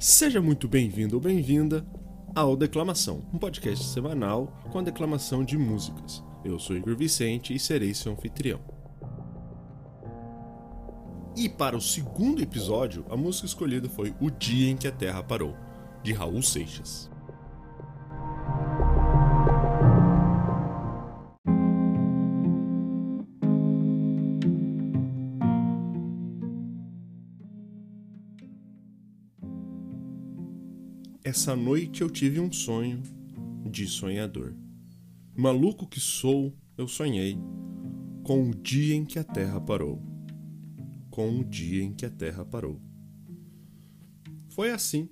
Seja muito bem-vindo ou bem-vinda ao Declamação, um podcast semanal com a declamação de músicas. Eu sou Igor Vicente e serei seu anfitrião. E para o segundo episódio, a música escolhida foi O Dia em que a Terra Parou, de Raul Seixas. Essa noite eu tive um sonho de sonhador. Maluco que sou, eu sonhei com o dia em que a terra parou. Com o dia em que a terra parou. Foi assim,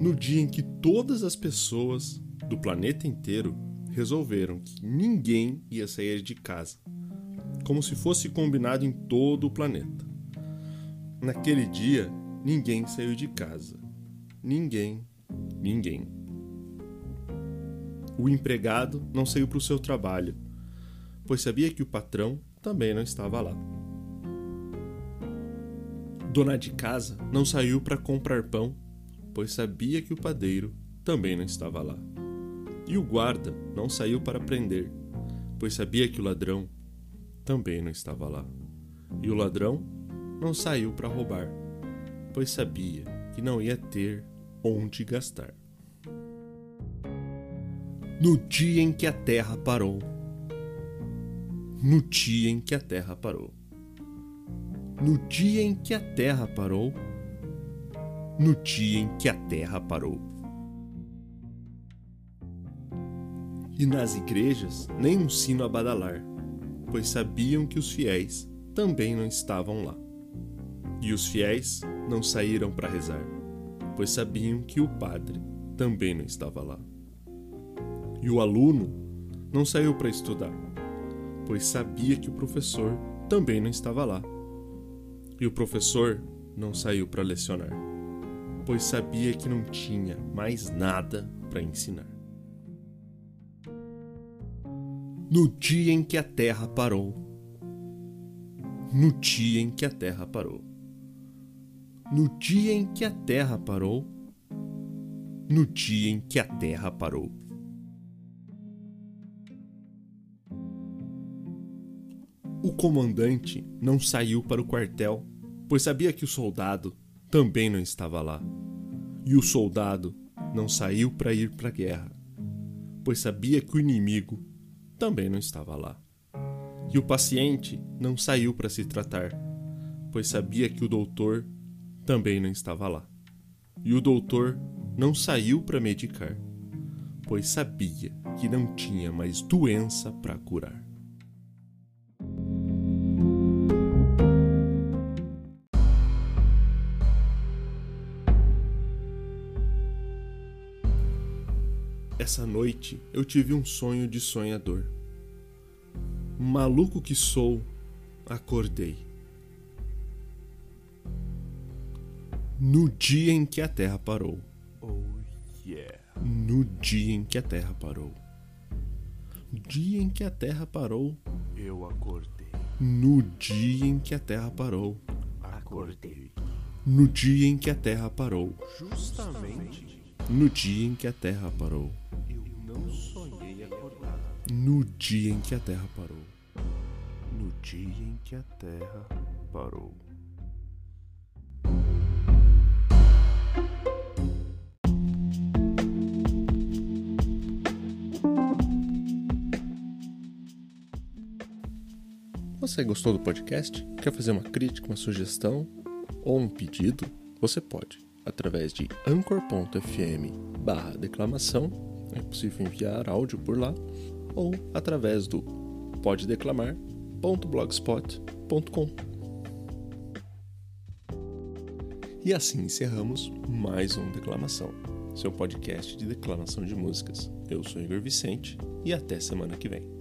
no dia em que todas as pessoas do planeta inteiro resolveram que ninguém ia sair de casa, como se fosse combinado em todo o planeta. Naquele dia, ninguém saiu de casa. Ninguém Ninguém. O empregado não saiu para o seu trabalho, pois sabia que o patrão também não estava lá. Dona de casa não saiu para comprar pão, pois sabia que o padeiro também não estava lá. E o guarda não saiu para prender, pois sabia que o ladrão também não estava lá. E o ladrão não saiu para roubar, pois sabia que não ia ter onde gastar. No dia em que a terra parou. No dia em que a terra parou. No dia em que a terra parou. No dia em que a terra parou. E nas igrejas nem um sino a badalar, pois sabiam que os fiéis também não estavam lá. E os fiéis não saíram para rezar pois sabiam que o padre também não estava lá. E o aluno não saiu para estudar, pois sabia que o professor também não estava lá. E o professor não saiu para lecionar, pois sabia que não tinha mais nada para ensinar. No dia em que a terra parou, no dia em que a terra parou no dia em que a terra parou, no dia em que a terra parou. O comandante não saiu para o quartel, pois sabia que o soldado também não estava lá. E o soldado não saiu para ir para a guerra, pois sabia que o inimigo também não estava lá. E o paciente não saiu para se tratar, pois sabia que o doutor também não estava lá. E o doutor não saiu para medicar, pois sabia que não tinha mais doença para curar. Essa noite eu tive um sonho de sonhador. Maluco que sou, acordei No dia em que a Terra parou. Oh yeah. No dia em que a Terra parou. No dia em que a Terra parou. Eu acordei. No dia em que a Terra parou. Acordei. No dia em que a Terra parou. Justamente. No dia em que a Terra parou. Eu não sonhei acordar. No dia em que a Terra parou. No dia em que a Terra parou. Você gostou do podcast? Quer fazer uma crítica, uma sugestão ou um pedido? Você pode, através de anchor.fm barra declamação, é possível enviar áudio por lá, ou através do poddeclamar.blogspot.com. E assim encerramos mais um Declamação, seu podcast de declamação de músicas. Eu sou Igor Vicente e até semana que vem.